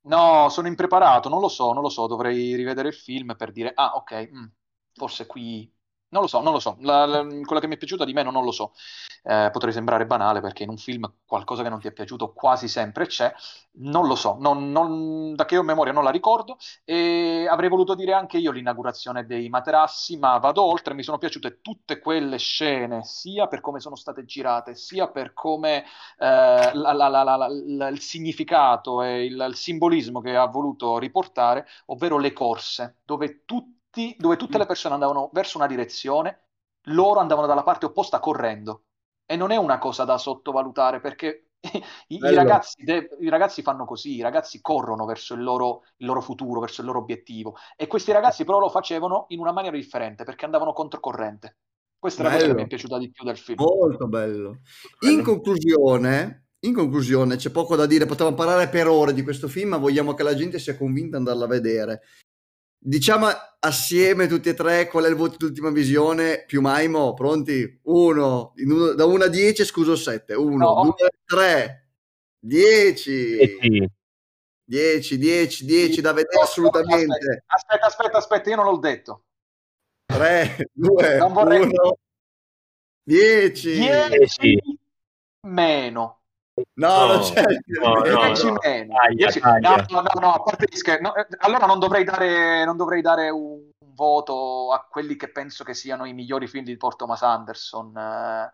No, sono impreparato, non lo so, non lo so, dovrei rivedere il film per dire, ah, ok, mh, mm, forse qui non lo so, non lo so. La, la, quella che mi è piaciuta di meno non lo so. Eh, potrei sembrare banale perché in un film qualcosa che non ti è piaciuto quasi sempre c'è. Non lo so, non, non, da che ho memoria non la ricordo. E avrei voluto dire anche io l'inaugurazione dei materassi, ma vado oltre. Mi sono piaciute tutte quelle scene, sia per come sono state girate, sia per come eh, la, il significato e il, il simbolismo che ha voluto riportare, ovvero le corse, dove tutti tutti, dove tutte le persone andavano verso una direzione, loro andavano dalla parte opposta correndo. E non è una cosa da sottovalutare perché i, i, ragazzi de- i, ragazzi fanno così, i ragazzi corrono verso il loro, il loro, futuro, verso il loro obiettivo. E questi ragazzi però lo facevano in una maniera differente perché andavano controcorrente. Questa bello. è la cosa che mi è piaciuta di più del film. Molto bello. In conclusione, in conclusione, c'è poco da dire, potevamo parlare per ore di questo film, ma vogliamo che la gente sia convinta di andarla a vedere. Diciamo assieme tutti e tre qual è il voto di ultima visione più Maimo, pronti? Uno, uno da 1 a 10 scuso 7, 1, 2, 3, 10. 10, 10, 10 da vedere assolutamente. Aspetta, aspetta, aspetta, io non l'ho detto. 3, 2, 1, 10. 10 meno. No, no, non c'è no, no, 10 no. meno. Aglia, 10... Aglia. No, no, no, a parte gli no, eh, allora non dovrei dare, non dovrei dare un, un, voto a quelli che penso che siano i migliori film di Paul Thomas Anderson, eh,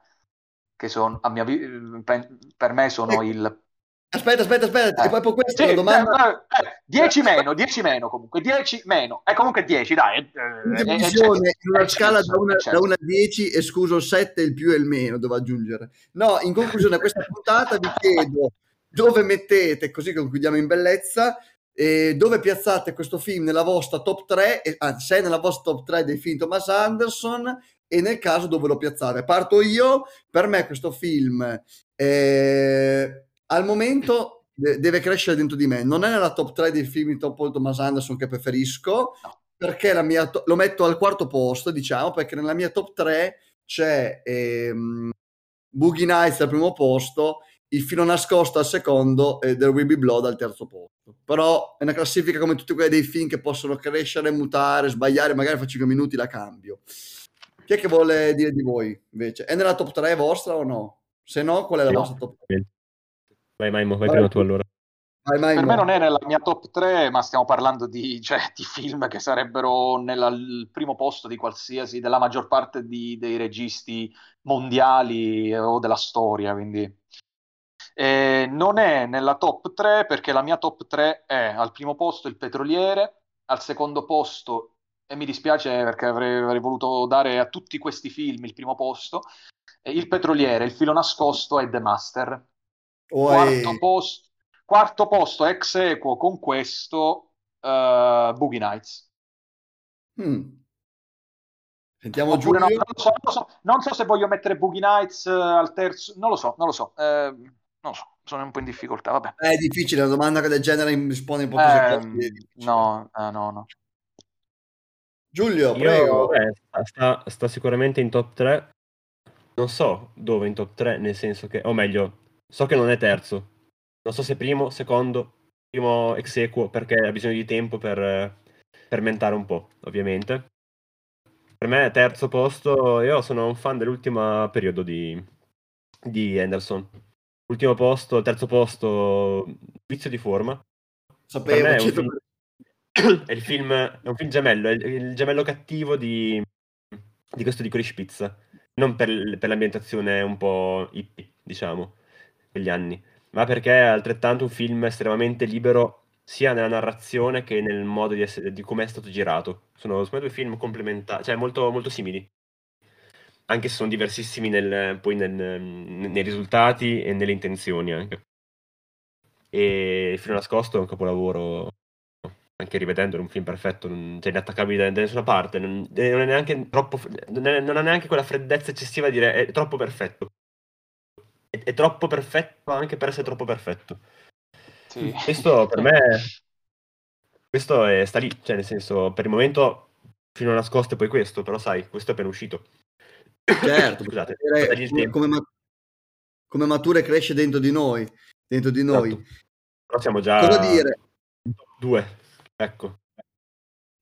che sono, a mia, per me sono il Aspetta, aspetta, aspetta, eh. poi questa sì, domanda... 10 eh, eh, meno, 10 meno comunque, 10 meno, è comunque 10, dai. Eh, divisione in una scala da 1 a 10, escluso 7, il più e il meno, devo aggiungere. No, in conclusione a questa puntata vi chiedo dove mettete, così concludiamo in bellezza, eh, dove piazzate questo film nella vostra top 3, eh, anzi, se è nella vostra top 3 dei film Thomas Anderson, e nel caso dove lo piazzare. Parto io, per me questo film... Eh, al momento de- deve crescere dentro di me. Non è nella top 3 dei film di Paul Thomas Anderson che preferisco, perché la mia to- lo metto al quarto posto, diciamo, perché nella mia top 3 c'è ehm, Boogie Nights al primo posto, Il filo nascosto al secondo e There Will Be Blood al terzo posto. Però è una classifica come tutti quelli dei film che possono crescere, mutare, sbagliare, magari fra 5 minuti la cambio. Chi è che vuole dire di voi invece? È nella top 3 vostra o no? Se no, qual è la no. vostra top 3? Vai Maimo, vai, vai prima tu allora. Vai, per me non è nella mia top 3, ma stiamo parlando di, cioè, di film che sarebbero nel primo posto di qualsiasi, della maggior parte di, dei registi mondiali eh, o della storia, quindi... Eh, non è nella top 3 perché la mia top 3 è al primo posto il petroliere, al secondo posto, e mi dispiace perché avrei, avrei voluto dare a tutti questi film il primo posto, il petroliere, il filo nascosto e The Master. Quarto posto, quarto posto ex equo con questo uh, Boogie Nights. Mm. Sentiamo Oppure, no, non, so, non, so, non, so, se voglio mettere Boogie Nights uh, al terzo, non lo so, non lo so. Eh, non lo so, sono un po' in difficoltà. Vabbè. È difficile, una domanda del genere risponde un po' eh, No, eh, no, no. Giulio, prego. Io, sta, sta, sicuramente in top 3. Non so dove in top 3, nel senso che, o meglio, So che non è terzo. Non so se primo, secondo, primo ex equo perché ha bisogno di tempo per fermentare un po', ovviamente. Per me terzo posto, io sono un fan dell'ultimo periodo di, di Anderson. Ultimo posto, terzo posto, Vizio di forma. Sapevo, è, film, è, il film, è un film gemello, è il, gemello cattivo di, di questo di Corish Pizza. Non per, per l'ambientazione un po' hippie, diciamo quegli anni, ma perché è altrettanto un film estremamente libero sia nella narrazione che nel modo di, essere, di come è stato girato. Sono, sono due film complementari, cioè molto, molto simili, anche se sono diversissimi nel, poi nel, nei risultati e nelle intenzioni anche. e Il filo nascosto è un capolavoro anche rivedendolo, un film perfetto, non c'è inattaccabile da, da nessuna parte, non, non, è neanche troppo, non, è, non, ha neanche quella freddezza eccessiva di dire è troppo perfetto. È, è troppo perfetto anche per essere troppo perfetto. Sì. Questo per me, questo è, sta lì, cioè nel senso, per il momento fino a nascosto e poi questo, però sai, questo è appena uscito. Certo, Scusate, come, come, come matura e cresce dentro di noi, dentro di noi. Esatto. Però siamo già... Cosa dire? Due. Ecco.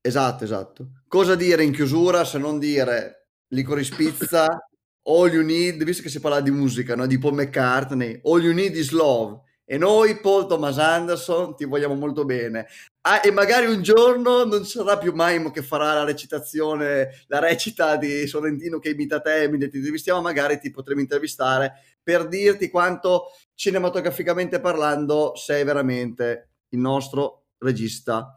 Esatto, esatto. Cosa dire in chiusura se non dire Licorice Pizza, All You Need, visto che si parla di musica, no? di Paul McCartney, All You Need is Love. E noi, Paul Thomas Anderson, ti vogliamo molto bene. Ah, e magari un giorno non sarà più Maimo che farà la recitazione, la recita di Sorrentino che imita te, mi ti intervistiamo, magari ti potremo intervistare per dirti quanto cinematograficamente parlando sei veramente il nostro regista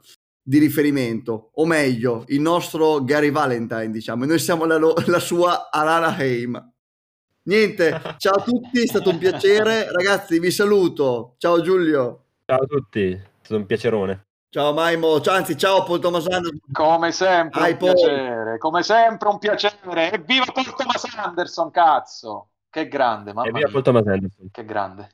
di riferimento, o meglio, il nostro Gary Valentine, diciamo, e noi siamo la, la sua Alana Haim. Niente, ciao a tutti, è stato un piacere. Ragazzi, vi saluto. Ciao Giulio. Ciao a tutti, è stato un piacerone. Ciao Maimo, ciao, anzi ciao Paul Thomas Anderson. Come sempre Hi, un Paul. piacere, come sempre un piacere. Evviva Paul Thomas Anderson, cazzo! Che grande, mamma Evviva Paul Thomas Anderson. Che grande.